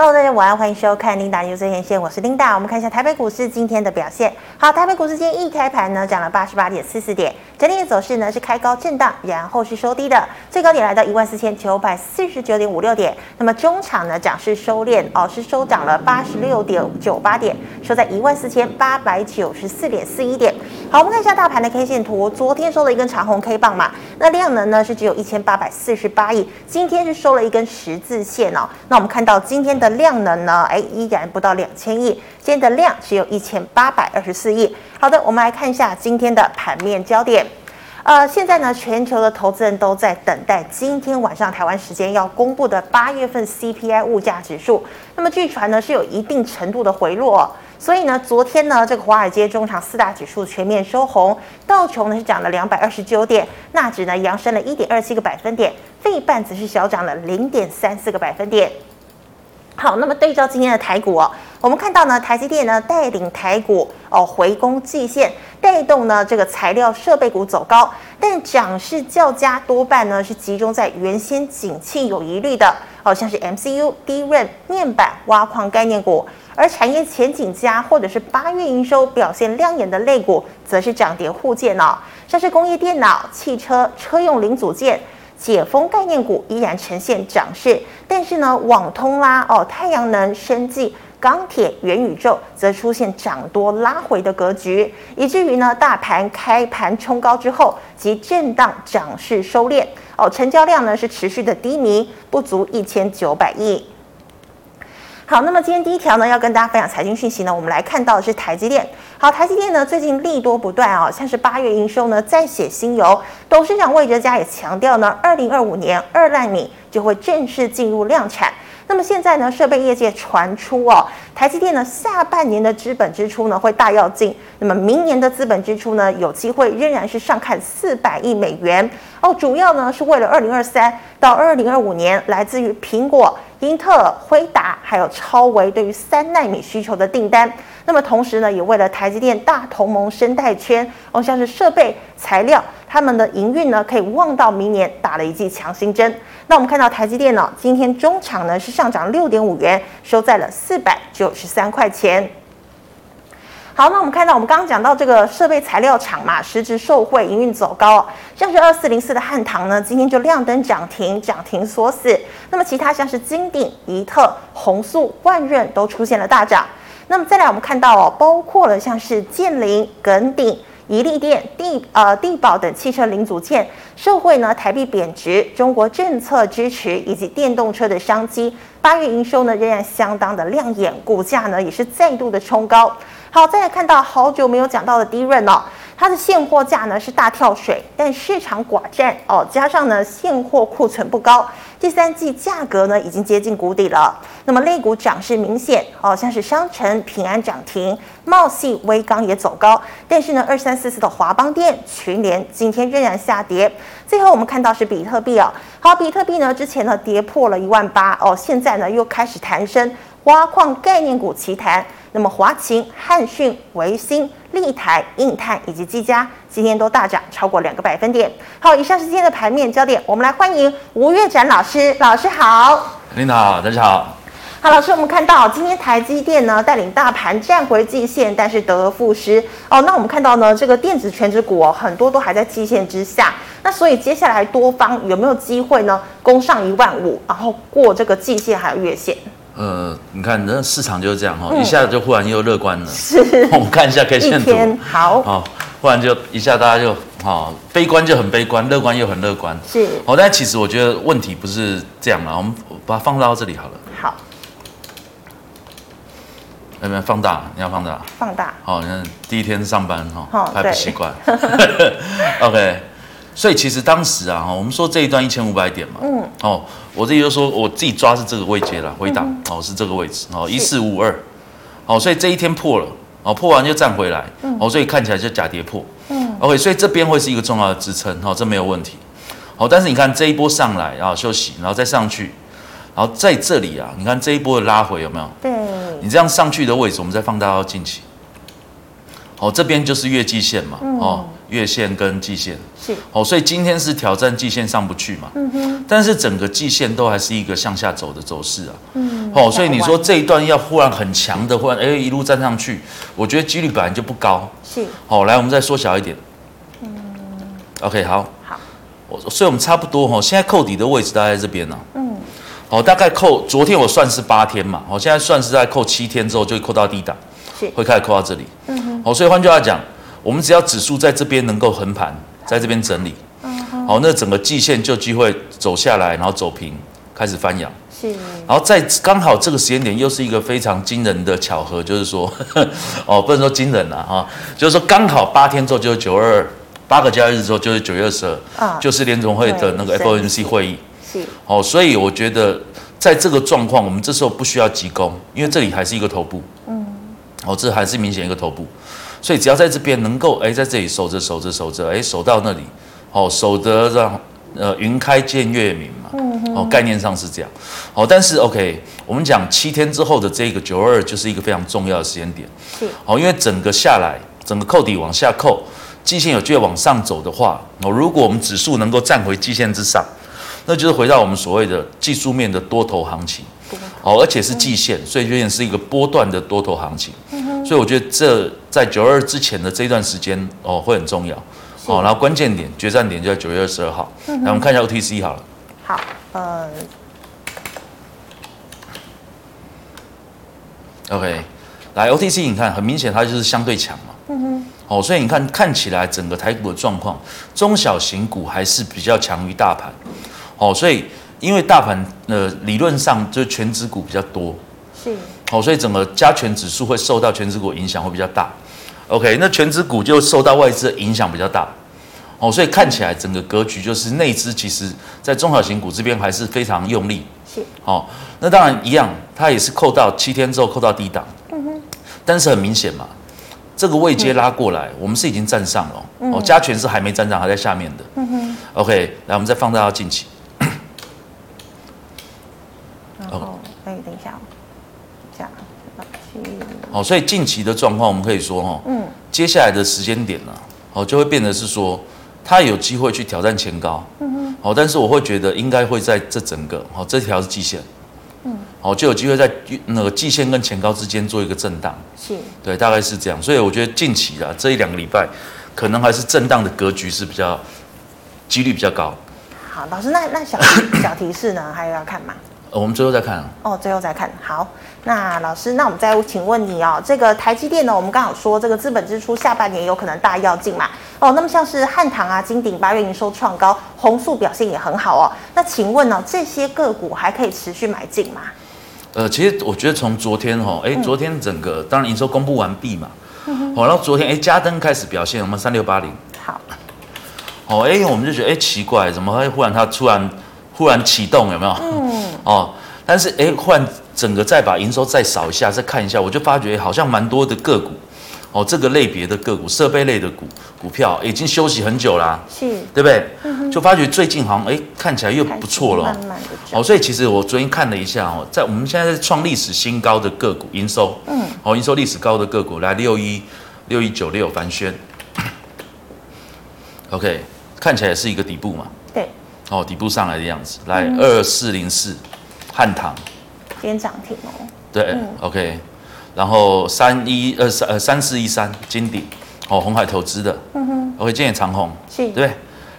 Hello，大家晚安，欢迎收看 Linda News 最前线，我是 Linda。我们看一下台北股市今天的表现。好，台北股市今天一开盘呢，涨了八十八点四四点，整体的走势呢是开高震荡，然后是收低的，最高点来到一万四千九百四十九点五六点。那么中场呢涨势收敛哦，是收涨了八十六点九八点，收在一万四千八百九十四点四一点。好，我们看一下大盘的 K 线图，昨天收了一根长红 K 棒嘛，那量能呢是只有一千八百四十八亿，今天是收了一根十字线哦。那我们看到今天。的量能呢？哎，依然不到两千亿，今天的量只有一千八百二十四亿。好的，我们来看一下今天的盘面焦点。呃，现在呢，全球的投资人都在等待今天晚上台湾时间要公布的八月份 CPI 物价指数。那么据传呢，是有一定程度的回落哦。所以呢，昨天呢，这个华尔街中场四大指数全面收红，道琼呢是涨了两百二十九点，纳指呢扬升了一点二七个百分点，费半则是小涨了零点三四个百分点。好，那么对照今天的台股哦，我们看到呢，台积电呢带领台股哦回攻季线，带动呢这个材料设备股走高，但涨势较佳多半呢是集中在原先景气有疑虑的哦，像是 MCU、DRAM、面板、挖矿概念股，而产业前景佳或者是八月营收表现亮眼的类股，则是涨跌互见哦，像是工业电脑、汽车、车用零组件。解封概念股依然呈现涨势，但是呢，网通啦、哦，太阳能、生技、钢铁、元宇宙则出现涨多拉回的格局，以至于呢，大盘开盘冲高之后即震荡涨势收敛，哦，成交量呢是持续的低迷，不足一千九百亿。好，那么今天第一条呢，要跟大家分享财经讯息呢，我们来看到的是台积电。好，台积电呢最近利多不断啊、哦，像是八月营收呢再写新猷，董事长魏哲家也强调呢，二零二五年二纳米就会正式进入量产。那么现在呢，设备业界传出哦，台积电呢下半年的资本支出呢会大跃进，那么明年的资本支出呢有机会仍然是上看四百亿美元哦，主要呢是为了二零二三到二零二五年来自于苹果。英特尔、辉达还有超微对于三纳米需求的订单，那么同时呢，也为了台积电大同盟生态圈，哦，像是设备、材料，他们的营运呢，可以望到明年打了一剂强心针。那我们看到台积电呢，今天中场呢是上涨六点五元，收在了四百九十三块钱。好，那我们看到我们刚刚讲到这个设备材料厂嘛，实质受惠，营运走高，像是二四零四的汉唐呢，今天就亮灯涨停，涨停锁死。那么其他像是金鼎、宜特、宏塑、万润都出现了大涨。那么再来我们看到哦，包括了像是建林、耿鼎、怡利电、地呃地宝等汽车零组件，受惠呢台币贬值、中国政策支持以及电动车的商机，八月营收呢仍然相当的亮眼，股价呢也是再度的冲高。好，再来看到好久没有讲到的低润哦，它的现货价呢是大跳水，但市场寡占哦，加上呢现货库存不高，第三季价格呢已经接近谷底了。那么类股涨势明显哦，像是商城、平安涨停，茂系、威刚也走高，但是呢二三四四的华邦电、群联今天仍然下跌。最后我们看到是比特币哦，好，比特币呢之前呢跌破了一万八哦，现在呢又开始弹升，挖矿概念股齐谈。那么华勤、汉讯、维新、立台、印泰以及技嘉今天都大涨超过两个百分点。好，以上是今天的盘面焦点，我们来欢迎吴月展老师。老师好，领导好，大家好。好，老师，我们看到今天台积电呢带领大盘站回季线，但是得而复失哦。那我们看到呢，这个电子权值股哦，很多都还在季线之下。那所以接下来多方有没有机会呢攻上一万五，然后过这个季线还有月线？呃，你看，那市场就是这样哈，嗯、一下子就忽然又乐观了。是，我们看一下 K 线图。好。好，忽然就一下大家就好，悲观就很悲观，乐观又很乐观。是。好，但其实我觉得问题不是这样嘛，我们把它放到这里好了。好。有没有放大？你要放大。放大。好，你看第一天上班哈，哦、还不习惯。OK。所以其实当时啊，我们说这一段一千五百点嘛，嗯，哦，我自己就说我自己抓是这个位阶了，回档，嗯、哦是这个位置，哦一四五二，哦，所以这一天破了，哦破完就站回来，嗯、哦所以看起来就假跌破，嗯，OK，所以这边会是一个重要的支撑，哦这没有问题，好，但是你看这一波上来，然后休息，然后再上去，然后在这里啊，你看这一波的拉回有没有？对，你这样上去的位置，我们再放大到近期，哦这边就是月季线嘛，哦。月线跟季线。是。哦，所以今天是挑战季线上不去嘛？嗯哼。但是整个季线都还是一个向下走的走势啊。嗯。哦，所以你说这一段要忽然很强的，忽然哎一路站上去，我觉得几率本来就不高。是。好，来我们再缩小一点。嗯。OK，好。好。我所以我们差不多哈，现在扣底的位置大概在这边呢。嗯。好，大概扣昨天我算是八天嘛，我现在算是在扣七天之后就会扣到低档。会开始扣到这里，嗯哼，好，所以换句话讲，我们只要指数在这边能够横盘，在这边整理，嗯，好，那整个季线就机会走下来，然后走平，开始翻扬，是，然后在刚好这个时间点又是一个非常惊人的巧合，就是说，呵 呵哦，不能说惊人了哈，就是说刚好八天之后就是九二二，八个交易日之后就是九月二十二，就是联总会的那个 FOMC 会议，是，哦，所以我觉得在这个状况，我们这时候不需要急攻，因为这里还是一个头部，嗯。哦，这还是明显一个头部，所以只要在这边能够哎，在这里守着守着守着，哎，守到那里，哦，守得让呃云开见月明嘛，哦，概念上是这样，哦，但是 OK，我们讲七天之后的这个九二二就是一个非常重要的时间点，是，哦，因为整个下来，整个扣底往下扣，季线有机会往上走的话，哦，如果我们指数能够站回季线之上，那就是回到我们所谓的技术面的多头行情。哦，而且是季线，所以有点是一个波段的多头行情。所以我觉得这在九二之前的这一段时间哦会很重要。哦，然后关键点、决战点就在九月二十二号。来，我们看一下 OTC 好了。好，呃，OK，来 OTC，你看很明显它就是相对强嘛。嗯哼。哦，所以你看看起来整个台股的状况，中小型股还是比较强于大盘。哦，所以。因为大盘呃理论上就是权值股比较多，是，好，所以整个加权指数会受到权值股影响会比较大，OK，那权值股就受到外资的影响比较大，哦，所以看起来整个格局就是内资其实在中小型股这边还是非常用力，是，哦，那当然一样，它也是扣到七天之后扣到低档，嗯哼，但是很明显嘛，这个位阶拉过来，我们是已经站上了，哦，加权是还没站上，还在下面的，嗯哼，OK，来我们再放大到近期。哦，等一下，这样，好，所以近期的状况，我们可以说哈，嗯，接下来的时间点呢，哦，就会变得是说，它有机会去挑战前高，嗯嗯，好，但是我会觉得应该会在这整个，好，这条是季线，嗯，好，就有机会在那个季线跟前高之间做一个震荡，是，对，大概是这样，所以我觉得近期啊，这一两个礼拜，可能还是震荡的格局是比较，几率比较高。好，老师，那那小 小提示呢，还有要看吗？我们最后再看啊。哦，最后再看。好，那老师，那我们再请问你哦，这个台积电呢，我们刚好说这个资本支出下半年有可能大要进嘛？哦，那么像是汉唐啊、金鼎八月营收创高，红素表现也很好哦。那请问呢，这些个股还可以持续买进吗？呃，其实我觉得从昨天哈，哎，昨天整个当然营收公布完毕嘛，嗯，然后昨天哎，嘉登开始表现，我们三六八零。好。哦，哎，我们就觉得哎奇怪，怎么会忽然它突然？忽然启动有没有？嗯哦，但是哎，忽然整个再把营收再扫一下，再看一下，我就发觉好像蛮多的个股，哦，这个类别的个股，设备类的股股票已经休息很久啦，啊，是，对不对？嗯，就发觉最近好像哎，看起来又不错了，慢慢哦，所以其实我昨天看了一下哦，在我们现在在创历史新高的个股营收，嗯，哦，营收历史高的个股来六一六一九六凡轩，OK，看起来也是一个底部嘛，对。哦，底部上来的样子，来二四零四，汉唐，今天涨停哦。对、嗯、，OK，然后三一二三呃三四一三金鼎，哦，红海投资的，嗯哼，OK，今天也长红，是，对，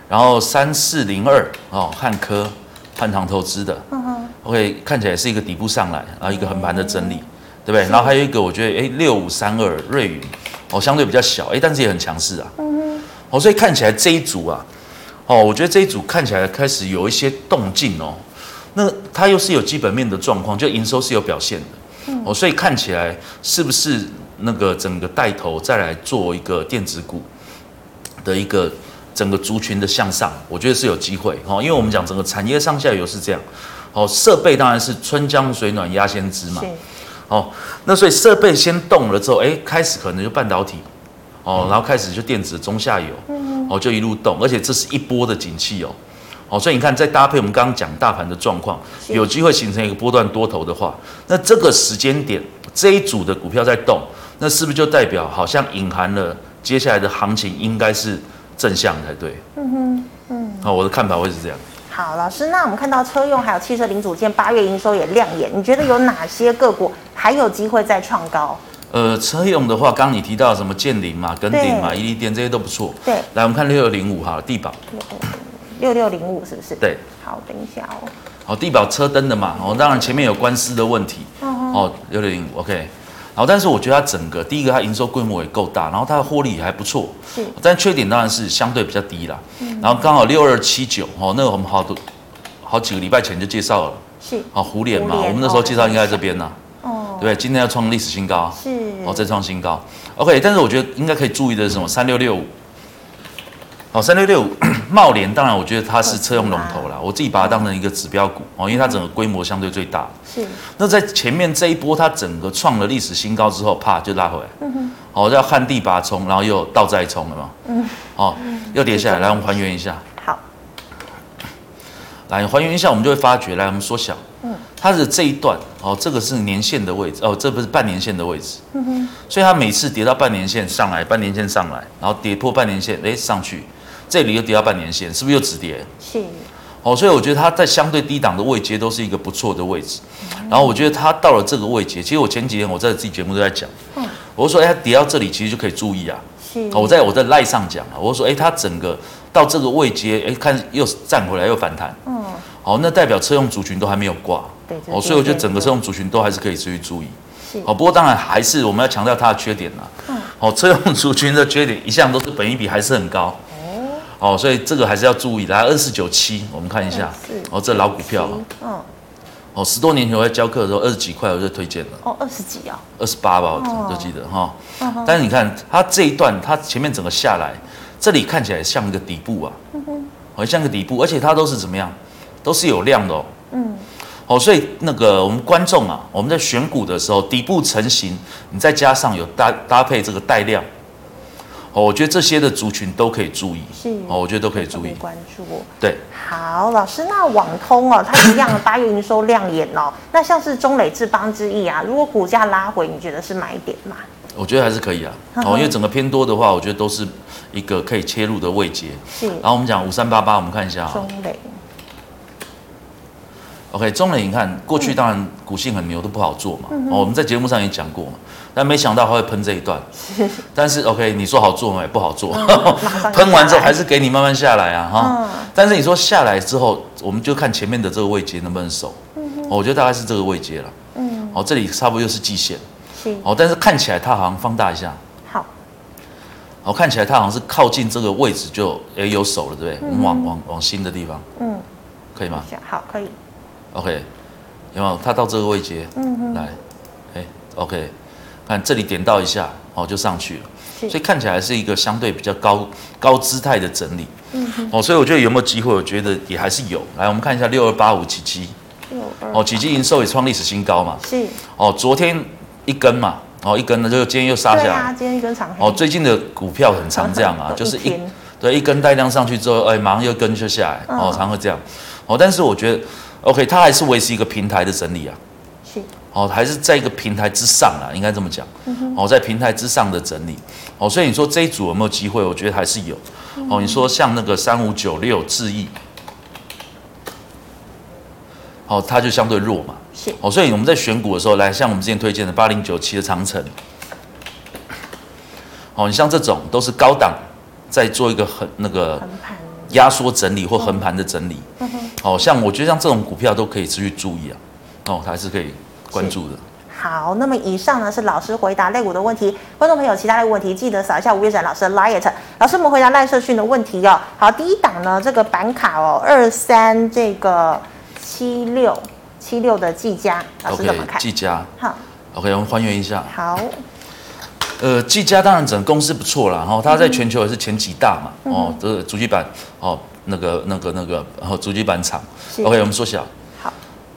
然后三四零二哦，汉科，汉唐投资的，嗯哼，OK，看起来是一个底部上来，然后一个横盘的整理，嗯、对不对？然后还有一个我觉得哎六五三二瑞云，哦，相对比较小，哎，但是也很强势啊，嗯哼，哦，所以看起来这一组啊。哦，我觉得这一组看起来开始有一些动静哦，那它又是有基本面的状况，就营收是有表现的，嗯、哦，所以看起来是不是那个整个带头再来做一个电子股的一个整个族群的向上，我觉得是有机会。哦，因为我们讲整个产业上下游是这样，哦，设备当然是春江水暖鸭先知嘛，哦，那所以设备先动了之后，哎，开始可能就半导体，哦，然后开始就电子中下游。哦，就一路动，而且这是一波的景气哦，哦，所以你看，再搭配我们刚刚讲大盘的状况，有机会形成一个波段多头的话，那这个时间点这一组的股票在动，那是不是就代表好像隐含了接下来的行情应该是正向才对。嗯哼，嗯，好，我的看法会是这样。好，老师，那我们看到车用还有汽车零组件八月营收也亮眼，你觉得有哪些个股还有机会再创高？呃，车用的话，刚刚你提到什么建林嘛、耿鼎嘛、伊利电这些都不错。对，来我们看六六零五哈，地宝。六六零五是不是？对。好，等一下哦。好，地表车灯的嘛，哦，当然前面有官司的问题。嗯哦，六六零五，OK。好，但是我觉得它整个第一个，它营收规模也够大，然后它的获利也还不错。是。但缺点当然是相对比较低啦。嗯。然后刚好六二七九，哦，那个我们好多好几个礼拜前就介绍了。是。好，胡脸嘛，我们那时候介绍应该在这边呢。对不对？今天要创历史新高，是哦，再创新高。OK，但是我觉得应该可以注意的是什么？三六六五，好，三六六五，贸联，当然我觉得它是车用龙头啦，我自己把它当成一个指标股哦，因为它整个规模相对最大。是。那在前面这一波，它整个创了历史新高之后，啪就拉回来。嗯哼。好，要旱地拔葱，然后又倒再冲了嘛。嗯。哦，又跌下来，来我们还原一下。好。来还原一下，我们就会发觉，来我们缩小。嗯。它的这一段哦，这个是年线的位置哦，这不是半年线的位置。嗯哼。所以它每次跌到半年线上来，半年线上来，然后跌破半年线，哎，上去，这里又跌到半年线，是不是又止跌？是。哦，所以我觉得它在相对低档的位阶都是一个不错的位置。然后我觉得它到了这个位阶，其实我前几天我在自己节目都在讲，嗯，我说哎，它跌到这里其实就可以注意啊。是。我在我在赖上讲啊，我说哎，它整个到这个位阶，哎，看又站回来又反弹。嗯。好，那代表车用族群都还没有挂。哦，所以我觉得整个车用族群都还是可以持续注意。是。哦，不过当然还是我们要强调它的缺点啦。嗯。哦，车用族群的缺点一向都是本益比还是很高。哦。哦，所以这个还是要注意。来，二四九七，我们看一下。是。哦，这老股票。嗯。哦，十多年前我在教课的时候，二十几块我就推荐了。哦，二十几啊。二十八吧，我都记得哈。嗯。但是你看它这一段，它前面整个下来，这里看起来像一个底部啊。好像个底部，而且它都是怎么样？都是有量的哦。嗯。哦，所以那个我们观众啊，我们在选股的时候，底部成型，你再加上有搭搭配这个带量，哦，我觉得这些的族群都可以注意，是，哦，我觉得都可以注意关注。对，好，老师，那网通哦，它一样八月营收亮眼哦，那像是中磊、智邦之意啊，如果股价拉回，你觉得是买点吗？我觉得还是可以啊，哦，因为整个偏多的话，我觉得都是一个可以切入的位阶。是，然后我们讲五三八八，我们看一下啊，中磊。OK，中磊，你看过去当然股性很牛，都不好做嘛。嗯、哦，我们在节目上也讲过嘛，但没想到他会喷这一段。但是 OK，你说好做嘛，也不好做。喷、嗯、完之后还是给你慢慢下来啊，哈、嗯。但是你说下来之后，我们就看前面的这个位阶能不能守。嗯、哦、我觉得大概是这个位阶了。嗯。哦，这里差不多又是季线。是。哦，但是看起来它好像放大一下。好。哦，看起来它好像是靠近这个位置就也有手了，对不对？嗯、我们往往往新的地方。嗯。可以吗？好，可以。OK，有没有？它到这个位阶，嗯哼，来，哎，OK，看这里点到一下，哦，就上去了，所以看起来是一个相对比较高高姿态的整理，嗯哼，哦，所以我觉得有没有机会？我觉得也还是有。来，我们看一下六二八五奇迹，六二，哦，启碁营收也创历史新高嘛，是，哦，昨天一根嘛，哦，一根呢，就今天又杀下来，啊，今天一根长，哦，最近的股票很常这样啊，就是一，对，一根带量上去之后，哎，马上又跟就下来，哦，常会这样，哦，但是我觉得。OK，它还是维持一个平台的整理啊，是，哦，还是在一个平台之上啊，应该这么讲，嗯，哦，在平台之上的整理，哦，所以你说这一组有没有机会？我觉得还是有，嗯、哦，你说像那个三五九六智易，哦，它就相对弱嘛，是，哦，所以我们在选股的时候，来像我们之前推荐的八零九七的长城，哦，你像这种都是高档，在做一个很那个。压缩整理或横盘的整理，哦，像我觉得像这种股票都可以持续注意啊，哦，还是可以关注的。好，那么以上呢是老师回答类股的问题，观众朋友其他的问题记得扫一下吴月展老师的 LINE，老师我们回答赖社训的问题哦。好，第一档呢这个板卡哦，二三这个七六七六的技嘉，老师怎么看？技嘉，好，OK，我们还原一下。好。呃，技嘉当然整个公司不错啦，然后它在全球也是前几大嘛，嗯、哦，这个主机板，哦，那个那个那个，然后主机板厂，OK，我们缩小，好，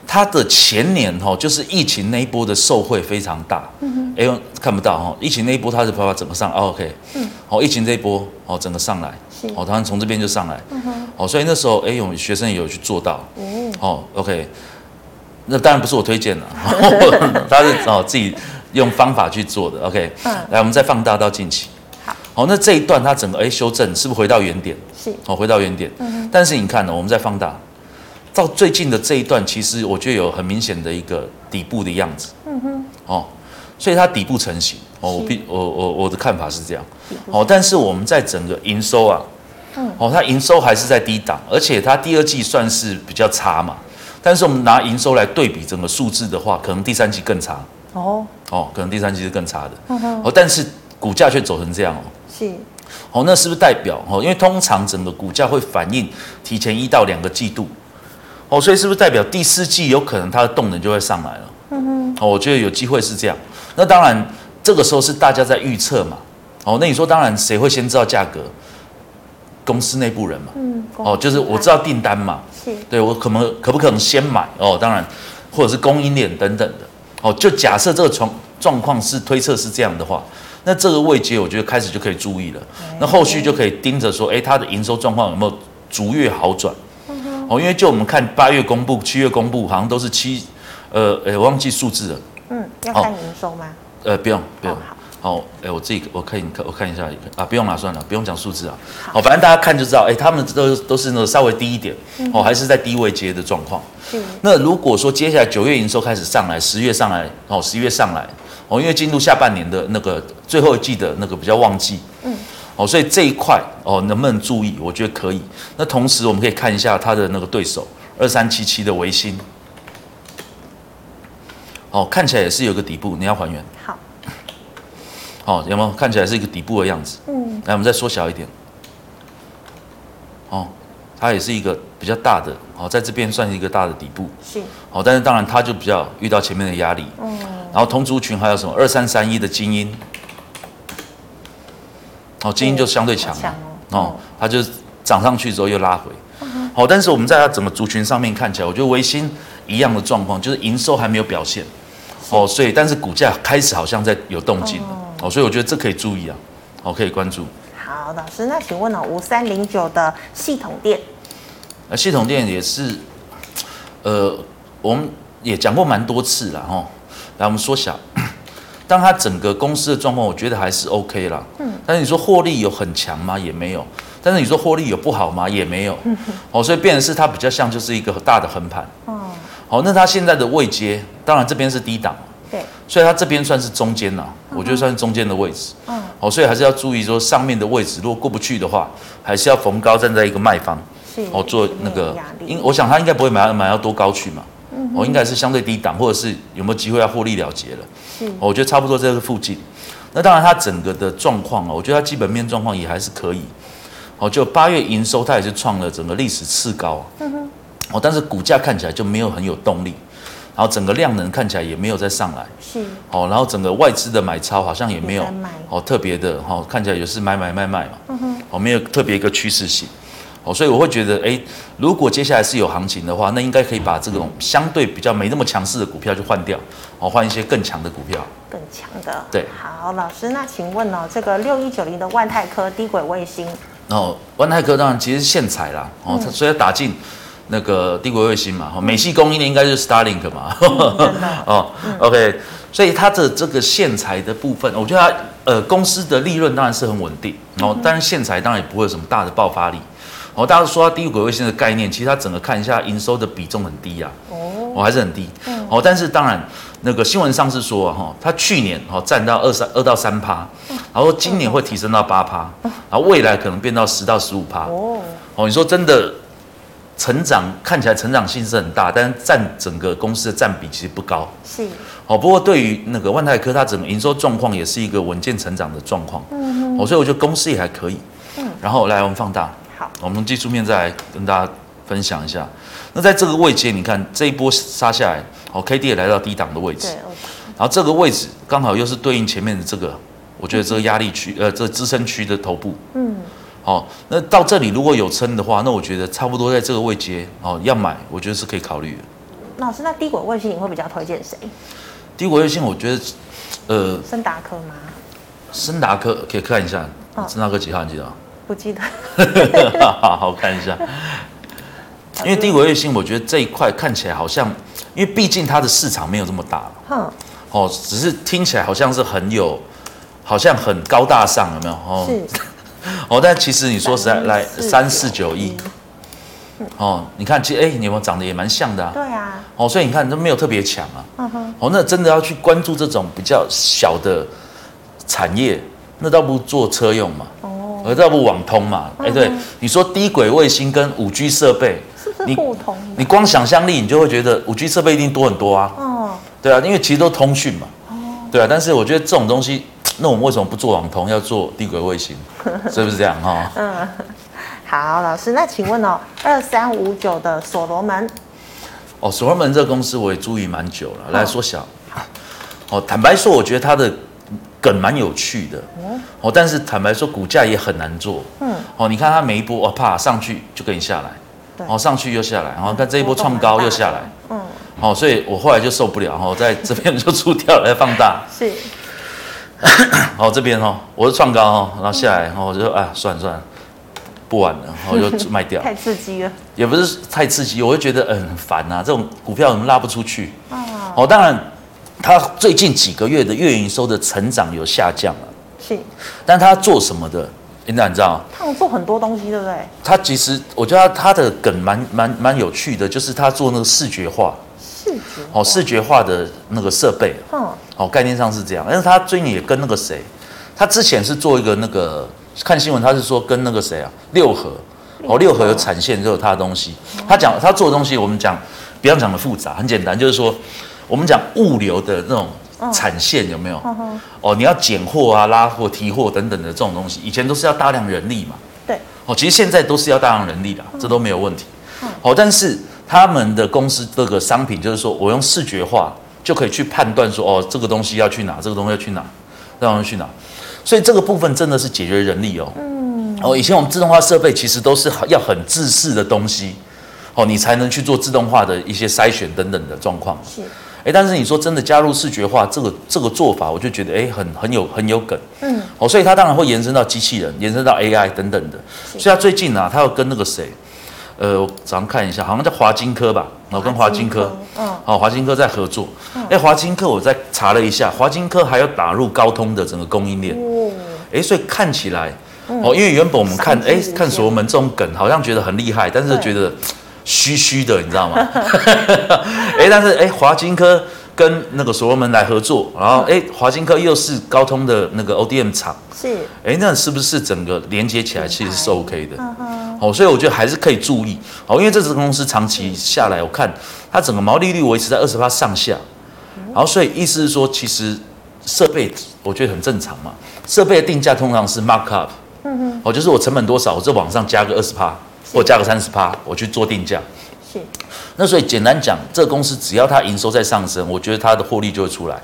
它的前年哈、哦，就是疫情那一波的受惠非常大，嗯哼，哎呦，看不到哈、哦，疫情那一波它是啪啪整个上、哦、，OK，嗯，哦，疫情这一波哦，整个上来，是，哦，他们从这边就上来，嗯哼，哦，所以那时候哎，我们学生也有去做到，嗯，哦，OK，那当然不是我推荐的，他是哦自己。用方法去做的，OK，嗯，来，我们再放大到近期，好好，那这一段它整个哎修正是不是回到原点？是，哦，回到原点。嗯。但是你看呢，我们再放大，到最近的这一段，其实我觉得有很明显的一个底部的样子。嗯哼。哦，所以它底部成型。哦，我必我我我的看法是这样。哦，但是我们在整个营收啊，嗯。哦，它营收还是在低档，而且它第二季算是比较差嘛。但是我们拿营收来对比整个数字的话，可能第三季更差。哦。哦，可能第三季是更差的。嗯哼。哦，但是股价却走成这样哦。是，哦，那是不是代表哦？因为通常整个股价会反映提前一到两个季度，哦，所以是不是代表第四季有可能它的动能就会上来了？嗯哼，哦，我觉得有机会是这样。那当然，这个时候是大家在预测嘛。哦，那你说，当然谁会先知道价格？公司内部人嘛。嗯。哦，就是我知道订单嘛。是。对，我可能可不可能先买？哦，当然，或者是供应链等等的。哦，就假设这个状状况是推测是这样的话。那这个位阶，我觉得开始就可以注意了。那后续就可以盯着说，哎，它的营收状况有没有逐月好转？哦，因为就我们看八月公布、七月公布，好像都是七，呃，哎，我忘记数字了。嗯，要看营收吗？呃，不用，不用。好，哎，我自己我看一看，我看一下啊，不用了，算了，不用讲数字啊。好，反正大家看就知道，哎，他们都都是那个稍微低一点，哦，还是在低位阶的状况。那如果说接下来九月营收开始上来，十月上来，哦，十一月上来。哦，因为进入下半年的那个最后一季的那个比较旺季，嗯，哦，所以这一块哦能不能注意？我觉得可以。那同时我们可以看一下它的那个对手二三七七的维新，哦，看起来也是有个底部，你要还原。好，哦，有没有看起来是一个底部的样子？嗯，来，我们再缩小一点。哦。它也是一个比较大的，哦，在这边算是一个大的底部，是，哦，但是当然它就比较遇到前面的压力，嗯，然后同族群还有什么？二三三一的精英，哦，精英就相对强了，哦，它就涨上去之后又拉回，好，但是我们在它整个族群上面看起来，我觉得维新一样的状况，就是营收还没有表现，哦，所以但是股价开始好像在有动静。了，哦，所以我觉得这可以注意啊，哦，可以关注。好，老师，那请问哦，五三零九的系统电。那系统店也是，呃，我们也讲过蛮多次了哈。来，我们缩小，当它整个公司的状况，我觉得还是 OK 啦。嗯。但是你说获利有很强吗？也没有。但是你说获利有不好吗？也没有。嗯。哦，所以变成是它比较像就是一个大的横盘。哦。好，那它现在的位阶，当然这边是低档。对。所以它这边算是中间呐，我觉得算是中间的位置。嗯。哦，所以还是要注意说上面的位置，如果过不去的话，还是要逢高站在一个卖方。哦，做那个，因我想他应该不会买买到多高去嘛，嗯，我应该是相对低档，或者是有没有机会要获利了结了，是，我觉得差不多在这个附近。那当然，它整个的状况啊，我觉得它基本面状况也还是可以。哦，就八月营收它也是创了整个历史次高，嗯，哦，但是股价看起来就没有很有动力，然后整个量能看起来也没有再上来，是，哦，然后整个外资的买超好像也没有，哦，特别的，哦，看起来也是买买卖卖嘛，哦，没有特别一个趋势性。哦，所以我会觉得，哎，如果接下来是有行情的话，那应该可以把这种相对比较没那么强势的股票就换掉，哦，换一些更强的股票。更强的。对。好，老师，那请问哦，这个六一九零的万泰科低轨卫星。哦，万泰科当然其实是线材啦，哦，它所以要打进那个低轨卫星嘛，哦，美系供应的应该就是 Starlink 嘛。哦、嗯、，OK，所以它的这个线材的部分，我觉得它呃公司的利润当然是很稳定，哦，但是线材当然也不会有什么大的爆发力。哦，大家说到低轨卫星的概念，其实它整个看一下营收的比重很低呀，哦，哦，还是很低，嗯，哦，但是当然那个新闻上是说哈，它去年哦占到二三二到三趴，然后今年会提升到八趴，然后未来可能变到十到十五趴，哦，哦，你说真的成长看起来成长性是很大，但是占整个公司的占比其实不高，是，哦，不过对于那个万泰科，它整个营收状况也是一个稳健成长的状况，嗯，哦，所以我觉得公司也还可以，嗯，然后来我们放大。我们从技术面再来跟大家分享一下。那在这个位阶，你看这一波杀下来，哦，K D 也来到低档的位置。对。然后这个位置刚好又是对应前面的这个，我觉得这个压力区，呃，这个支撑区的头部。嗯。好，那到这里如果有撑的话，那我觉得差不多在这个位阶，哦，要买，我觉得是可以考虑的。老师，那低轨卫星你会比较推荐谁？低轨卫星，我觉得，呃，升达科吗？升达科可以看一下，升达科几号？你记得？不记得，好好看一下。因为低轨卫星，我觉得这一块看起来好像，因为毕竟它的市场没有这么大。哼。哦，只是听起来好像是很有，好像很高大上，有没有？哦，是。哦，但其实你说实在，来三四九亿，哦，你看，其实哎，你有没有长得也蛮像的啊？对啊。哦，所以你看都没有特别强啊。嗯哼。哦，那真的要去关注这种比较小的产业，那倒不如做车用嘛。哦。而这不网通嘛？哎，对，你说低轨卫星跟五 G 设备，是不是互通？你光想象力，你就会觉得五 G 设备一定多很多啊。哦。对啊，因为其实都通讯嘛。哦。对啊，但是我觉得这种东西。那我们为什么不做网通，要做低轨卫星？是不是这样哈？嗯，好，老师，那请问哦，二三五九的所罗门，哦，所罗门这个公司我也注意蛮久了。来说小，哦，坦白说，我觉得它的梗蛮有趣的。哦，但是坦白说，股价也很难做。嗯，哦，你看它每一波，哦，啪上去就跟你下来，对，哦，上去又下来，然后看这一波创高又下来。嗯，哦，所以我后来就受不了，哦，在这边就出掉了，来放大。是。好，这边哦，我是创高哦，然后下来，然后我就哎，算了算了，不玩了，然后就 卖掉。太刺激了。也不是太刺激，我就觉得嗯很烦呐，这种股票怎么拉不出去？哦，当然，它最近几个月的月营收的成长有下降了。是。但它做什么的？你哪知道？他做很多东西，对不对？他其实我觉得他的梗蛮蛮蛮有趣的，就是他做那个视觉化。视觉哦，视觉化的那个设备，嗯，哦，概念上是这样。但是他最近也跟那个谁，他之前是做一个那个看新闻，他是说跟那个谁啊，六合，哦，六合有产线就有他的东西。他讲他做的东西，我们讲不要讲的复杂，很简单，就是说我们讲物流的那种产线有没有？哦，你要拣货啊、拉货、提货等等的这种东西，以前都是要大量人力嘛。对。哦，其实现在都是要大量人力的，这都没有问题。哦，但是。他们的公司这个商品，就是说我用视觉化就可以去判断说，哦，这个东西要去哪，这个东西要去哪，这东西去哪，所以这个部分真的是解决人力哦。嗯。哦，以前我们自动化设备其实都是要很自式的东西，哦，你才能去做自动化的一些筛选等等的状况。是。哎，但是你说真的加入视觉化这个这个做法，我就觉得哎，很很有很有梗。嗯。哦，所以它当然会延伸到机器人，延伸到 AI 等等的。所以他最近呢、啊，他要跟那个谁？呃，我早上看一下，好像叫华金科吧，我跟华金科，嗯，好，华金科在合作。哎，华金科我再查了一下，华金科还要打入高通的整个供应链。哦，哎，所以看起来，哦，因为原本我们看，哎，看所罗门这种梗，好像觉得很厉害，但是觉得虚虚的，你知道吗？哎，但是哎，华金科。跟那个所罗门来合作，然后哎，华金科又是高通的那个 ODM 厂，是。哎，那是不是整个连接起来其实是 OK 的？哦，所以我觉得还是可以注意。哦，因为这支公司长期下来，我看它整个毛利率维持在二十趴上下，然后所以意思是说，其实设备我觉得很正常嘛，设备的定价通常是 mark up，嗯哼，哦，就是我成本多少，我在往上加个二十趴，或加个三十趴，我去做定价。是，那所以简单讲，这个公司只要它营收在上升，我觉得它的获利就会出来。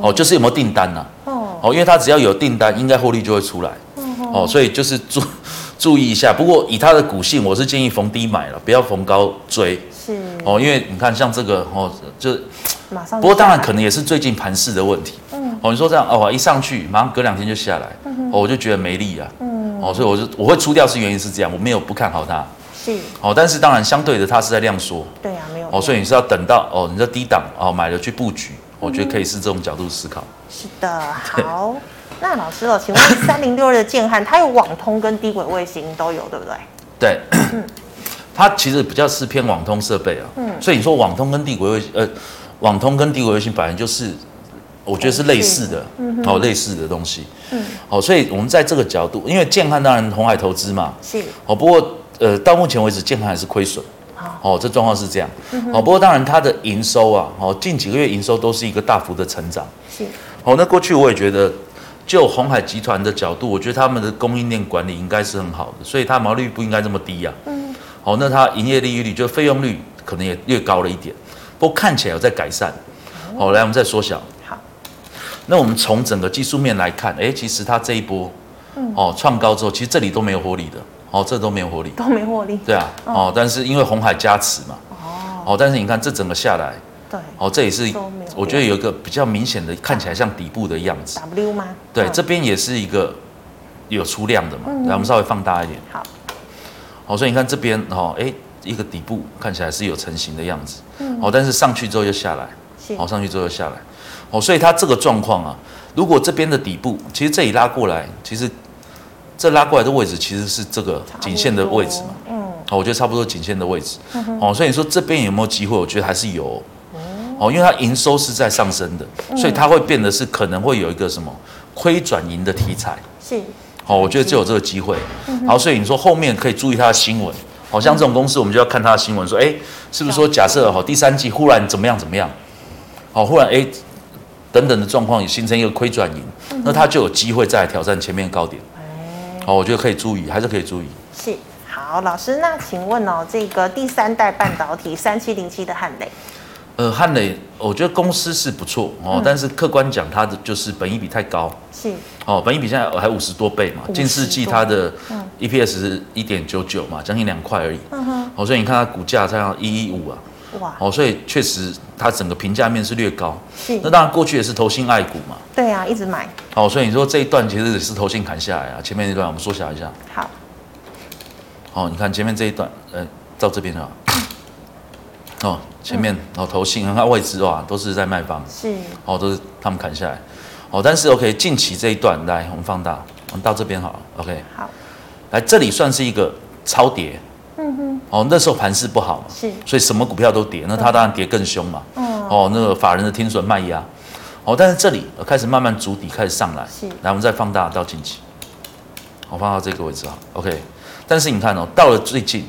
哦，就是有没有订单呐？哦，哦，因为它只要有订单，应该获利就会出来。哦，所以就是注 注意一下。不过以它的股性，我是建议逢低买了，不要逢高追。是。哦，因为你看像这个哦，就马上。不过当然可能也是最近盘势的问题。嗯。哦，你说这样哦，一上去马上隔两天就下来，哦，我就觉得没力啊。嗯。哦，所以我就我会出掉是原因是这样，我没有不看好它。是哦，但是当然相对的，它是在量缩。对啊，没有哦，所以你是要等到哦，你在低档哦买了去布局，我觉得可以是这种角度思考。是的，好。那老师哦，请问三零六二的建汉，它有网通跟低轨卫星都有，对不对？对，它其实比较是偏网通设备啊。嗯，所以你说网通跟低轨卫呃，网通跟低轨卫星本来就是，我觉得是类似的，哦，类似的东西。嗯，好，所以我们在这个角度，因为健康当然红海投资嘛，是哦，不过。呃，到目前为止，健康还是亏损。哦，这状况是这样。哦，不过当然，它的营收啊，哦，近几个月营收都是一个大幅的成长。是。哦，那过去我也觉得，就红海集团的角度，我觉得他们的供应链管理应该是很好的，所以它毛利率不应该这么低呀。嗯。哦，那它营业利率就费用率可能也略高了一点，不过看起来有在改善。哦，来，我们再缩小。好。那我们从整个技术面来看，哎，其实它这一波，哦，创高之后，其实这里都没有获利的。哦，这都没有获利，都没获利。对啊，哦，但是因为红海加持嘛，哦，哦，但是你看这整个下来，对，哦，这也是我觉得有一个比较明显的，看起来像底部的样子。W 吗？对，这边也是一个有出量的嘛。来，我们稍微放大一点。好，好，所以你看这边，哦，哎，一个底部看起来是有成型的样子。嗯。哦，但是上去之后又下来，哦，上去之后又下来。哦，所以它这个状况啊，如果这边的底部，其实这里拉过来，其实这拉过来的位置其实是这个颈线的位置嘛。嗯。哦，我觉得差不多颈线的位置。嗯、哦，所以你说这边有没有机会？我觉得还是有。哦，因为它营收是在上升的，所以它会变得是可能会有一个什么亏转盈的题材。是。哦，我觉得就有这个机会。然后，所以你说后面可以注意它的新闻。好像这种公司，我们就要看它的新闻，说，哎，是不是说假设哦，第三季忽然怎么样怎么样？哦，忽然哎，等等的状况也形成一个亏转盈，那它就有机会再来挑战前面高点。哦，我觉得可以注意，还是可以注意。是。好，老师，那请问哦，这个第三代半导体三七零七的汉磊，呃，汉磊，我觉得公司是不错哦，但是客观讲，它的就是本益比太高，是。哦，本益比现在还五十多倍嘛，近四季它的 EPS 是一点九九嘛，将近两块而已，嗯哼，哦，所以你看它股价这样一一五啊，哇，哦，所以确实它整个评价面是略高，是，那当然过去也是投信爱股嘛，对啊，一直买，哦，所以你说这一段其实也是投信砍下来啊，前面那段我们缩小一下，好。哦，你看前面这一段，呃，到这边啊，哦，前面哦，投信，看外资哇，都是在卖方，是，哦，都是他们砍下来，哦，但是 OK，近期这一段来，我们放大，我们到这边好了，OK，好，来这里算是一个超跌，嗯哼，哦，那时候盘势不好嘛，是，所以什么股票都跌，那它当然跌更凶嘛，嗯，哦，那个法人的停损卖压，哦，但是这里开始慢慢筑底，开始上来，是，来我们再放大到近期，我放到这个位置啊，OK。但是你看哦，到了最近，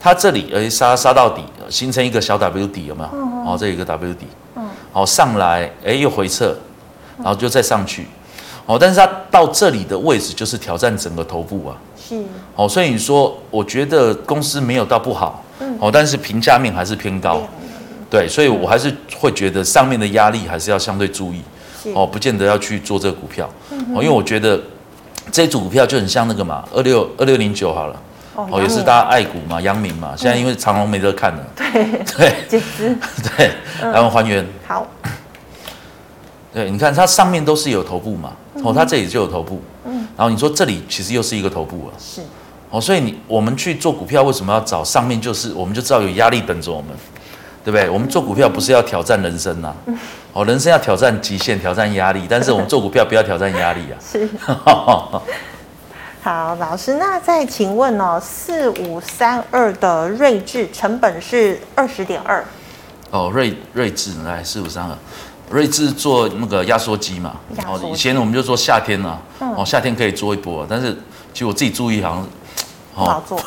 它这里诶杀杀到底，形成一个小 W 底，有没有？哦，这一个 W 底，嗯，好上来，哎又回撤，然后就再上去，哦，但是它到这里的位置就是挑战整个头部啊，是，哦，所以你说，我觉得公司没有到不好，嗯，哦，但是评价面还是偏高，对，所以我还是会觉得上面的压力还是要相对注意，哦，不见得要去做这个股票，哦，因为我觉得。这组股票就很像那个嘛，二六二六零九好了，哦，也是大家爱股嘛，阳明嘛，现在因为长隆没得看了，对对，解资，对，然后还原，好，对，你看它上面都是有头部嘛，哦，它这里就有头部，嗯，然后你说这里其实又是一个头部啊，是，哦，所以你我们去做股票为什么要找上面就是，我们就知道有压力等着我们。对不对？我们做股票不是要挑战人生呐、啊，哦，人生要挑战极限、挑战压力，但是我们做股票不要挑战压力啊。是。好，老师，那再请问哦，四五三二的睿智成本是二十点二。哦，睿睿智来四五三二，瑞智做那个压缩机嘛。哦，以前我们就说夏天啊，哦，夏天可以做一波，但是其实我自己注意好像。不好做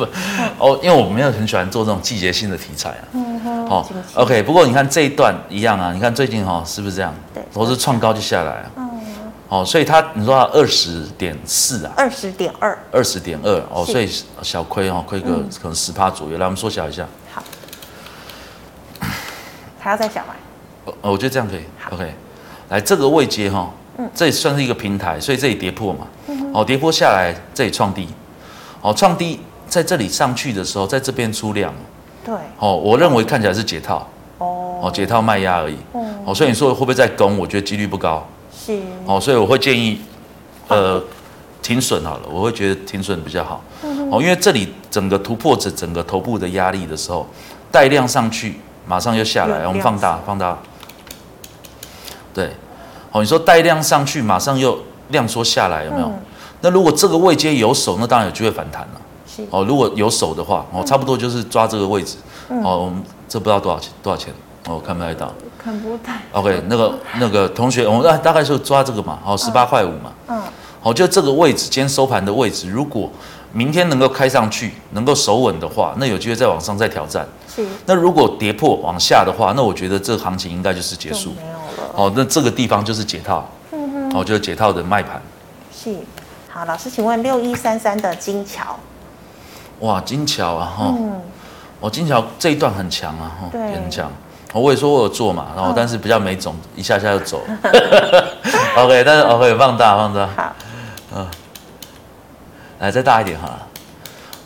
哦，因为我没有很喜欢做这种季节性的题材啊。嗯哼。哦，OK，不过你看这一段一样啊，你看最近哈是不是这样？对，都是创高就下来啊。嗯。哦，所以它你说它二十点四啊？二十点二。二十点二哦，所以小亏哦，亏个可能十趴左右。来，我们缩小一下。好。还要再小吗？哦，我觉得这样可以。OK，来这个位阶哈，嗯，这也算是一个平台，所以这里跌破嘛。嗯。哦，跌破下来，这里创低。哦，创低在这里上去的时候，在这边出量，对，哦，我认为看起来是解套，哦，哦，解套卖压而已，哦，所以你说会不会再攻？我觉得几率不高，是，哦，所以我会建议，呃，停损好了，我会觉得停损比较好，嗯哦，因为这里整个突破着整个头部的压力的时候，带量上去，马上又下来，我们放大放大，对，哦，你说带量上去，马上又量缩下来，有没有？那如果这个位阶有手，那当然有机会反弹了。是哦，如果有手的话，哦，差不多就是抓这个位置。嗯、哦，我们这不知道多少钱，多少钱？哦，看不太到。看不太。OK，那个那个同学，我们大概就抓这个嘛。哦，十八块五嘛。嗯。好，就这个位置，今天收盘的位置，如果明天能够开上去，能够守稳的话，那有机会再往上再挑战。是。那如果跌破往下的话，那我觉得这个行情应该就是结束。没有了。哦，那这个地方就是解套。嗯哼。哦，就是解套的卖盘。是。好，老师，请问六一三三的金桥，哇，金桥啊，哈，嗯，我金桥这一段很强啊，哈，对，也很强。我也说我有做嘛，然后但是比较没种，一下下就走。OK，但是 OK，放大放大。好，嗯，来再大一点哈。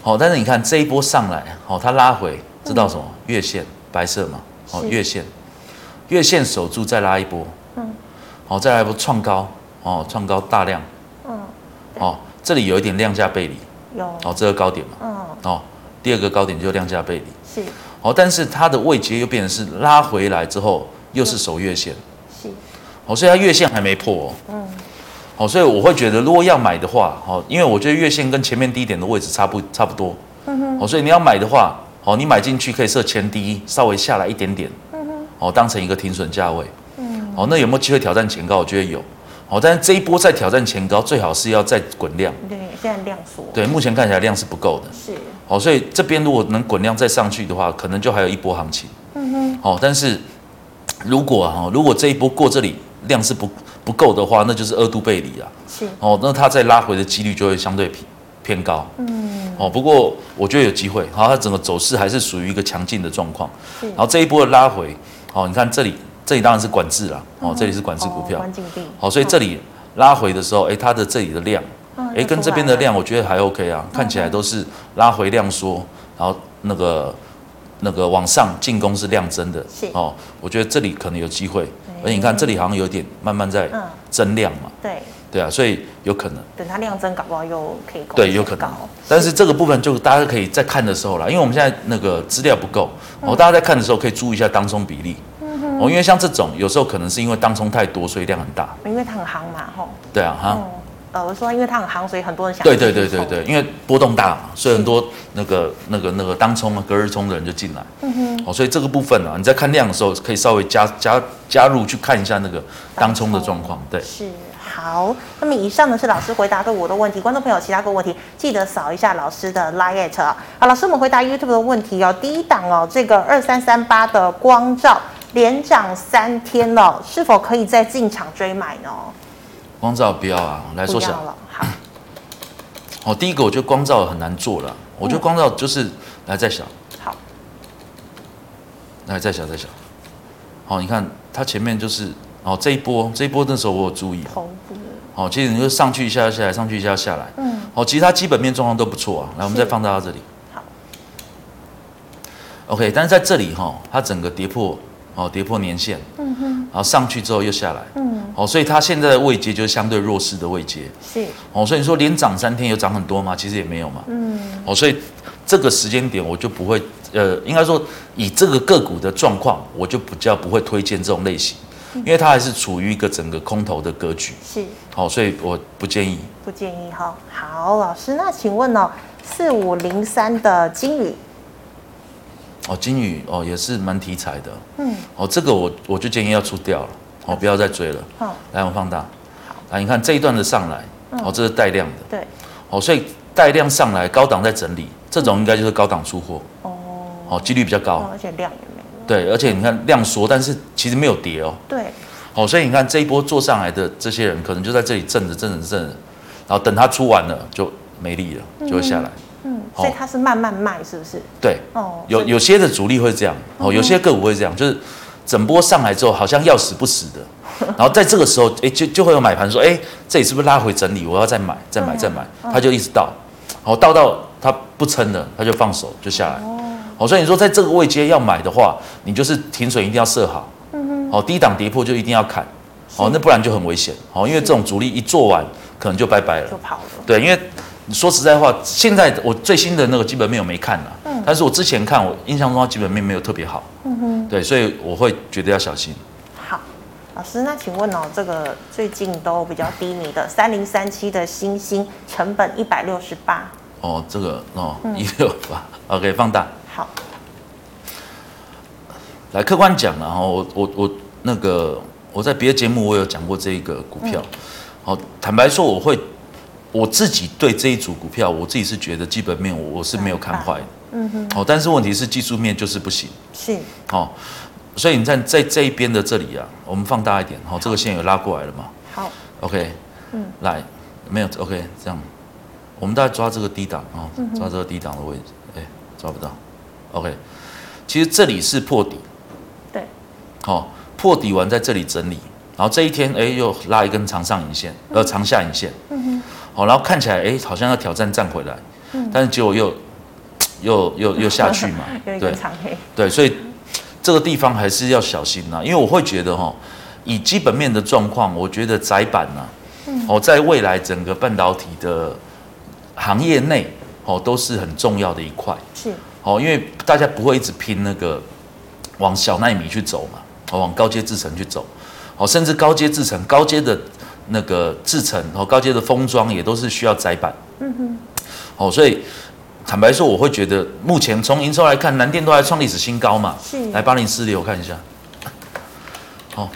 好，但是你看这一波上来，好，它拉回，知道什么？月线白色嘛，好，月线，月线守住再拉一波，嗯，好，再来一波创高，哦，创高大量。嗯哦，这里有一点量价背离，有。哦，这个高点嘛，嗯，哦，第二个高点就量价背离，是，哦，但是它的位阶又变成是拉回来之后又是守月线，是，哦，所以它月线还没破哦。嗯。哦，所以我会觉得，如果要买的话，哦，因为我觉得月线跟前面低点的位置差不差不多。嗯哼。哦，所以你要买的话，哦，你买进去可以设前低，稍微下来一点点。嗯哼。哦，当成一个停损价位。嗯。哦，那有没有机会挑战前高？我觉得有。哦，但是这一波再挑战前高，最好是要再滚量。对，现在量缩。对，目前看起来量是不够的。是。哦，所以这边如果能滚量再上去的话，可能就还有一波行情。嗯哼。哦，但是如果哈，如果这一波过这里量是不不够的话，那就是二度背离啊。是。哦，那它再拉回的几率就会相对偏偏高。嗯。哦，不过我觉得有机会。好，它整个走势还是属于一个强劲的状况。是。然后这一波的拉回，哦，你看这里。这里当然是管制了，哦，这里是管制股票，好、所以这里拉回的时候，哎，它的这里的量，哎、嗯，跟这边的量，我觉得还 OK 啊，嗯、看起来都是拉回量缩，然后那个那个往上进攻是量增的，是哦，我觉得这里可能有机会，而且你看这里好像有点慢慢在增量嘛，对，对啊，所以有可能等它量增，搞不好又可以对，有可能，但是这个部分就大家可以在看的时候啦，因为我们现在那个资料不够，哦，大家在看的时候可以注意一下当中比例。哦，因为像这种有时候可能是因为当中太多，所以量很大。因为它很行嘛，吼。对啊，哈。呃，我说因为它很行，所以很多人想。对对对对对，因为波动大嘛，所以很多那个那个那个当冲啊、隔日冲的人就进来。嗯哼。哦，所以这个部分呢、啊，你在看量的时候，可以稍微加加加入去看一下那个当冲的状况。对。是。好，那么以上呢是老师回答的我的问题，观众朋友其他个问题记得扫一下老师的 LINE@ 啊。好，老师，我们回答 YouTube 的问题哦。第一档哦，这个二三三八的光照。连涨三天了，是否可以再进场追买呢？光照不要啊，来缩小了。好，哦，第一个我觉得光照很难做了，我觉得光照就是、嗯、来再小。好，来再小再小。好，你看它前面就是哦这一波这一波那时候我有注意。头部。好，其实你就上去一下下来，上去一下下来。嗯。哦，其实它基本面状况都不错啊。来，我们再放大到这里。好。OK，但是在这里哈，它整个跌破。哦，跌破年线，嗯哼，然后上去之后又下来，嗯，哦，所以它现在的位阶就是相对弱势的位阶，是，哦，所以你说连涨三天有涨很多吗？其实也没有嘛，嗯，哦，所以这个时间点我就不会，呃，应该说以这个个股的状况，我就比较不会推荐这种类型，因为它还是处于一个整个空头的格局，是，好，所以我不建议，不建议哈。好，老师，那请问哦，四五零三的金宇。哦，金宇哦也是蛮题材的，嗯，哦这个我我就建议要出掉了，哦不要再追了，好，来我们放大，好，来你看这一段的上来，哦这是带量的，对，哦所以带量上来，高档在整理，这种应该就是高档出货，哦，哦几率比较高，而且量也没有，对，而且你看量缩，但是其实没有跌哦，对，哦所以你看这一波做上来的这些人，可能就在这里震着震着震着，然后等它出完了就没力了，就会下来。嗯，所以它是慢慢卖，是不是？对，哦，有有些的主力会这样，哦，有些个股会这样，就是整波上来之后，好像要死不死的，然后在这个时候，哎，就就会有买盘说，哎，这里是不是拉回整理？我要再买，再买，再买，他就一直倒，哦，倒到他不撑了，他就放手就下来，哦，所以你说在这个位阶要买的话，你就是停损一定要设好，嗯哼，哦，低档跌破就一定要砍，哦，那不然就很危险，哦，因为这种主力一做完，可能就拜拜了，就跑了，对，因为。说实在话，现在我最新的那个基本面我没看了，嗯，但是我之前看，我印象中它基本面没有特别好，嗯哼，对，所以我会觉得要小心。好，老师，那请问哦，这个最近都比较低迷的三零三七的星星，成本一百六十八。哦，这个哦一六八，OK，放大。好，来客观讲了哈，我我我那个我在别的节目我有讲过这一个股票，好，嗯，坦白说我会。我自己对这一组股票，我自己是觉得基本面我我是没有看坏的，嗯哼，好，但是问题是技术面就是不行，是，好，所以你在在这一边的这里啊，我们放大一点，好，这个线有拉过来了嘛？好，OK，嗯，来，没有，OK，这样，我们大概抓这个低档啊，抓这个低档的位置，哎，抓不到，OK，其实这里是破底，对，好，破底完在这里整理，然后这一天哎又拉一根长上影线，呃，长下影线，嗯哼。好，然后看起来哎，好像要挑战站回来，嗯，但是结果又又又又下去嘛，对，对，所以这个地方还是要小心呐，因为我会觉得哈，以基本面的状况，我觉得窄板呐，哦，在未来整个半导体的行业内，哦，都是很重要的一块，是，哦，因为大家不会一直拼那个往小奈米去走嘛，哦，往高阶制程去走。哦，甚至高阶制程、高阶的那个制成和高阶的封装也都是需要载板。嗯哼。哦，所以坦白说，我会觉得目前从营收来看，南电都还创历史新高嘛。是。来八零四六，我看一下。好、哦，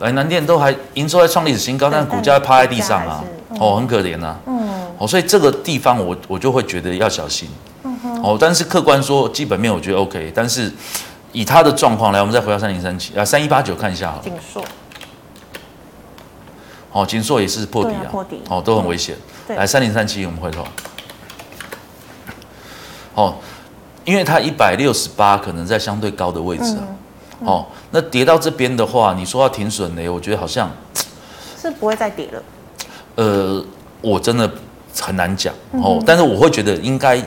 来南电都还营收还创历史新高，但股价趴在地上啊，哦，很可怜啊。嗯。哦，所以这个地方我我就会觉得要小心。嗯哼。哦，但是客观说基本面我觉得 OK，但是。以它的状况来，我们再回到三零三七啊，三一八九看一下好了。哦，锦硕也是破底啊，破底，哦，都很危险。来三零三七，我们回头。哦，因为它一百六十八可能在相对高的位置啊。哦，那跌到这边的话，你说要停损呢？我觉得好像 是不会再跌了。呃，我真的很难讲哦，但是我会觉得应该。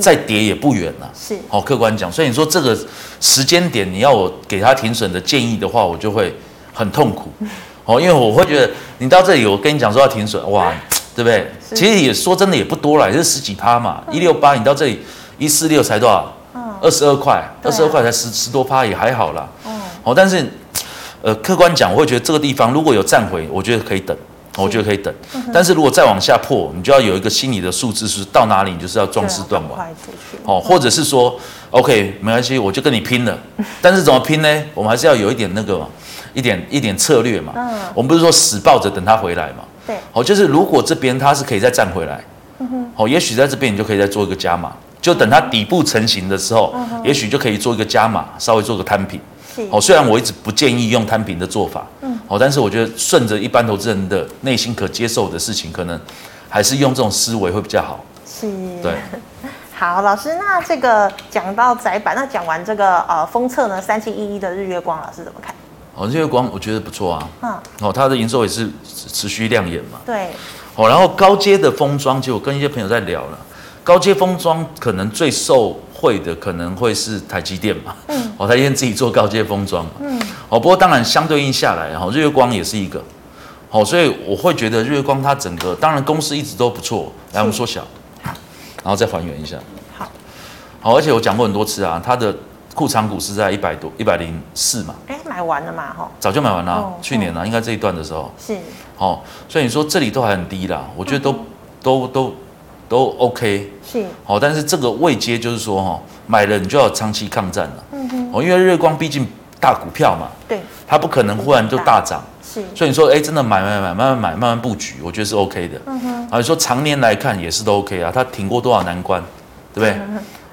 再跌也不远了，是好客观讲，所以你说这个时间点你要我给他停损的建议的话，我就会很痛苦，哦，因为我会觉得你到这里，我跟你讲说要停损，哇，对不对？其实也说真的也不多了，也是十几趴嘛，一六八你到这里一四六才多少？二十二块，二十二块才十十多趴也还好啦。哦，但是呃，客观讲，我会觉得这个地方如果有站回，我觉得可以等。我觉得可以等，但是如果再往下破，你就要有一个心理的数字，是到哪里你就是要壮士断腕，哦，或者是说，OK，没关系，我就跟你拼了。但是怎么拼呢？我们还是要有一点那个，一点一点策略嘛。嗯。我们不是说死抱着等它回来嘛？对。哦，就是如果这边它是可以再站回来，嗯哼。哦，也许在这边你就可以再做一个加码，就等它底部成型的时候，嗯也许就可以做一个加码，稍微做个摊平。哦，虽然我一直不建议用摊平的做法，嗯，哦，但是我觉得顺着一般投资人的内心可接受的事情，可能还是用这种思维会比较好。是，对。好，老师，那这个讲到窄板，那讲完这个呃封测呢，三七一一的日月光，老师怎么看？哦，日月光我觉得不错啊，嗯，哦，它的营收也是持续亮眼嘛，对。哦，然后高阶的封装，其实我跟一些朋友在聊了，高阶封装可能最受。惠的可能会是台积电嘛，嗯，哦，台积电自己做高阶封装嘛，嗯，哦，不过当然相对应下来，然后日月光也是一个，哦，所以我会觉得日月光它整个，当然公司一直都不错，来我们缩小，然后再还原一下，好，好，而且我讲过很多次啊，它的库藏股是在一百多一百零四嘛，哎，买完了嘛，哈，早就买完了，去年了，应该这一段的时候。是，哦，所以你说这里都还很低啦，我觉得都都都。都 OK，是。好，但是这个位阶就是说哈，买了你就要长期抗战了，嗯哼，哦，因为日月光毕竟大股票嘛，对，它不可能忽然就大涨，是，所以你说哎，真的买买买，慢慢买，慢慢布局，我觉得是 OK 的，嗯哼，啊，你说常年来看也是都 OK 啊，它挺过多少难关，对不对？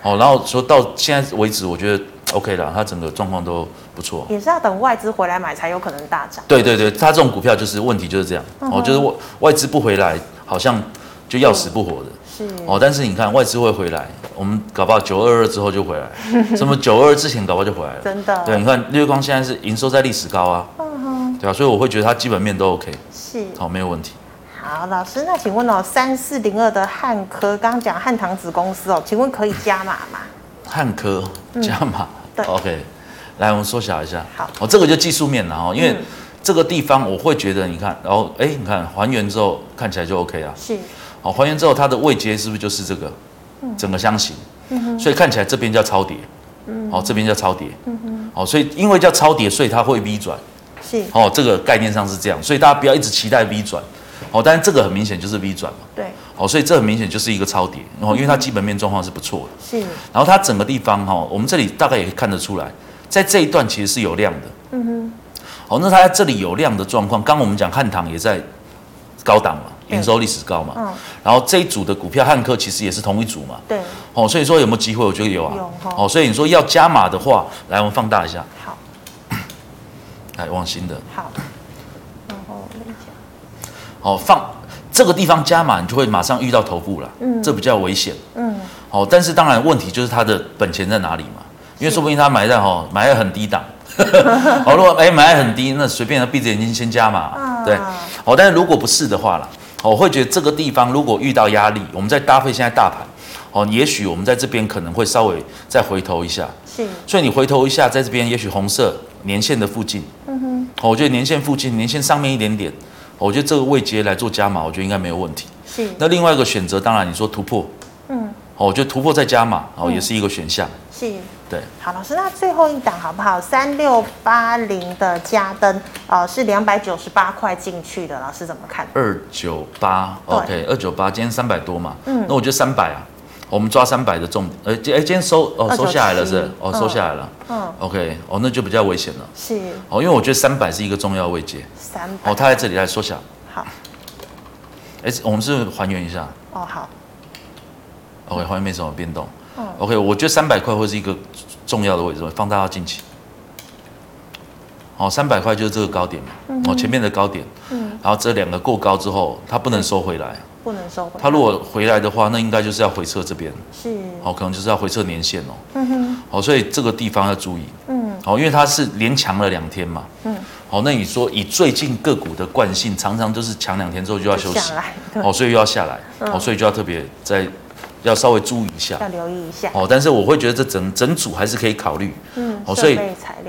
好，然后说到现在为止，我觉得 OK 了，它整个状况都不错，也是要等外资回来买才有可能大涨，对对对，它这种股票就是问题就是这样，哦，就是外外资不回来，好像就要死不活的。是哦，但是你看外资会回来，我们搞不好九二二之后就回来，什么九二二之前搞不好就回来了。真的。对，你看日月光现在是营收在历史高啊，嗯哼，对啊，所以我会觉得它基本面都 OK，是，好，没有问题。好，老师，那请问哦，三四零二的汉科，刚刚讲汉唐子公司哦，请问可以加码吗？汉科加码，对，OK，来，我们缩小一下。好，哦，这个就技术面了哦，因为这个地方我会觉得，你看，然后哎，你看还原之后看起来就 OK 了。是。好，还原之后，它的位阶是不是就是这个？整个箱型，嗯所以看起来这边叫超跌，好，这边叫超跌，好，所以因为叫超跌，所以它会 V 转，是，哦，这个概念上是这样，所以大家不要一直期待 V 转，好，但是这个很明显就是 V 转嘛，对，哦，所以这很明显就是一个超跌，然后因为它基本面状况是不错的，是，然后它整个地方哈，我们这里大概也看得出来，在这一段其实是有量的，嗯哼，哦，那它在这里有量的状况，刚我们讲汉唐也在高档嘛。营收历史高嘛，嗯，然后这一组的股票汉科其实也是同一组嘛，对，哦，所以说有没有机会？我觉得有啊，有哦，所以你说要加码的话，来我们放大一下，好，来往新的，好，讲，好放这个地方加码，你就会马上遇到头部了，嗯，这比较危险，嗯，好，但是当然问题就是它的本钱在哪里嘛，因为说不定他买在哈买在很低档，好，如果哎买在很低，那随便他闭着眼睛先加码，对，好，但是如果不是的话啦。我会觉得这个地方如果遇到压力，我们再搭配现在大盘，哦，也许我们在这边可能会稍微再回头一下。是。所以你回头一下，在这边也许红色年线的附近，嗯哼。我觉得年线附近，年线上面一点点，我觉得这个位阶来做加码，我觉得应该没有问题。是。那另外一个选择，当然你说突破，嗯，哦，我觉得突破再加码哦，也是一个选项。是。对。好，老师，那最后一档好不好？三六八零的加登，呃，是两百九十八块进去的，老师怎么看？二九八，OK，二九八，今天三百多嘛。嗯。那我觉得三百啊。我们抓三百的重点，呃，今哎今天收哦收下来了是，哦收下来了，嗯，OK，哦那就比较危险了，是，哦因为我觉得三百是一个重要位阶，三百，哦它在这里来缩小，好，哎我们是还原一下，哦好，OK 还原没什么变动，嗯，OK 我觉得三百块会是一个重要的位置，放大到近期，哦三百块就是这个高点嘛，哦前面的高点，嗯，然后这两个过高之后，它不能收回来。不能收回。他如果回来的话，那应该就是要回撤这边。是。好，可能就是要回撤年线哦。嗯哼。好，所以这个地方要注意。嗯。好，因为它是连强了两天嘛。嗯。好，那你说以最近个股的惯性，常常就是强两天之后就要休息。下来。哦，所以又要下来。哦，所以就要特别在，要稍微注意一下。要留意一下。哦，但是我会觉得这整整组还是可以考虑。嗯。哦，所以。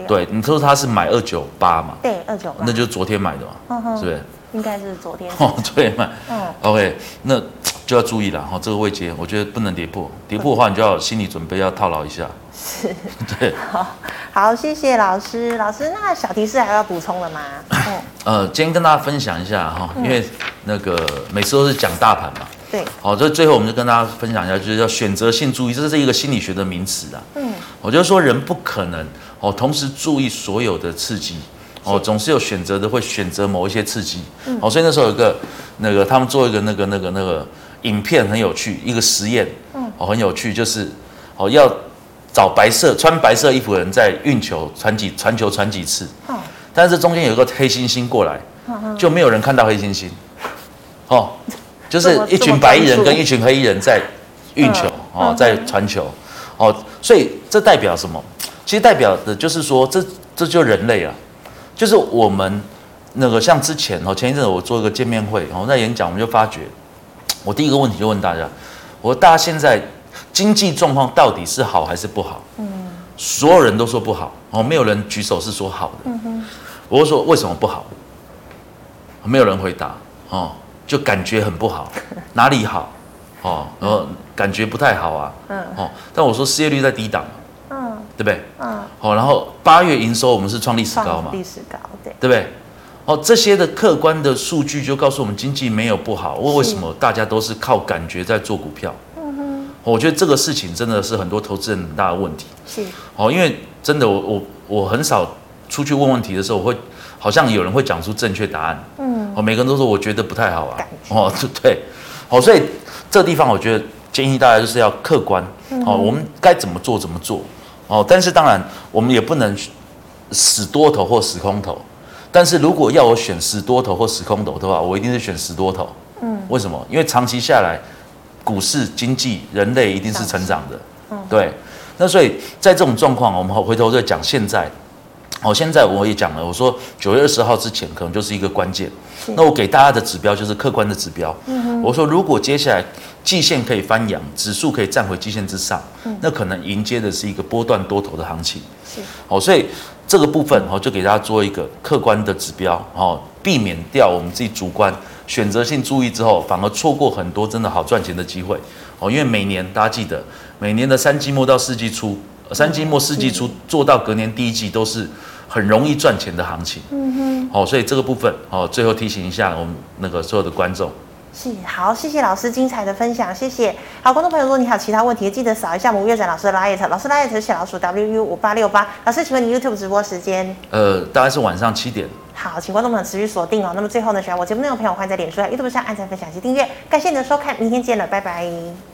对，你说他是买二九八嘛？对，二九八。那就是昨天买的嘛。嗯哼。是不是？应该是昨天哦，对嘛，嗯，OK，那就要注意了哈，这个位阶我觉得不能跌破，跌破的话你就要心理准备要套牢一下。是，对，好，好，谢谢老师，老师，那小提示还要补充了吗？嗯，呃，今天跟大家分享一下哈，因为那个每次都是讲大盘嘛，对，好，这最后我们就跟大家分享一下，就是要选择性注意，这是一个心理学的名词啊，嗯，我就说人不可能哦同时注意所有的刺激。哦，总是有选择的，会选择某一些刺激。嗯。哦，所以那时候有个那个他们做一个那个那个那个影片很有趣，一个实验。嗯。哦，很有趣，就是哦要找白色穿白色衣服的人在运球传几传球传几次。嗯。但是中间有一个黑猩猩过来，就没有人看到黑猩猩。哦，就是一群白衣人跟一群黑衣人在运球哦，在传球。哦，所以这代表什么？其实代表的就是说，这这就人类啊。就是我们那个像之前哦，前一阵子我做一个见面会，然后在演讲，我们就发觉，我第一个问题就问大家，我说大家现在经济状况到底是好还是不好？嗯，所有人都说不好，哦，没有人举手是说好的。嗯哼，我就说为什么不好？没有人回答，哦，就感觉很不好，哪里好？哦，然后感觉不太好啊。嗯，哦，但我说失业率在低档。对不对？嗯。好，然后八月营收我们是创历史高嘛？历史高，对。对不对？哦，这些的客观的数据就告诉我们经济没有不好。为为什么大家都是靠感觉在做股票？嗯哼。我觉得这个事情真的是很多投资人很大的问题。是。哦，因为真的，我我我很少出去问问题的时候，我会好像有人会讲出正确答案。嗯。哦，每个人都说我觉得不太好啊。哦，对对。哦，所以这个地方我觉得建议大家就是要客观。哦，我们该怎么做怎么做。哦，但是当然，我们也不能死多头或死空头。但是如果要我选死多头或死空头的话，我一定是选死多头。嗯，为什么？因为长期下来，股市、经济、人类一定是成长的。嗯，对。那所以在这种状况，我们回头再讲现在。哦，现在我也讲了，我说九月二十号之前可能就是一个关键。那我给大家的指标就是客观的指标。嗯哼。我说如果接下来季线可以翻阳，指数可以站回季线之上，那可能迎接的是一个波段多头的行情。是。哦，所以这个部分哦，就给大家做一个客观的指标哦，避免掉我们自己主观选择性注意之后，反而错过很多真的好赚钱的机会。哦，因为每年大家记得，每年的三季末到四季初，三季末四季初做到隔年第一季都是。很容易赚钱的行情，嗯哼，好，所以这个部分，好，最后提醒一下我们那个所有的观众，是好，谢谢老师精彩的分享，谢谢。好，观众朋友，如果你还有其他问题，记得扫一下我们吴岳展老师的拉 it，老师 LINE 是小老鼠 WU 五八六八。老师，请问你 YouTube 直播时间？呃，大概是晚上七点。好，请观众朋友持续锁定哦。那么最后呢，喜欢我节目内容的朋友，欢迎在脸书、YouTube 上按赞、分享及订阅。感谢你的收看，明天见了，拜拜。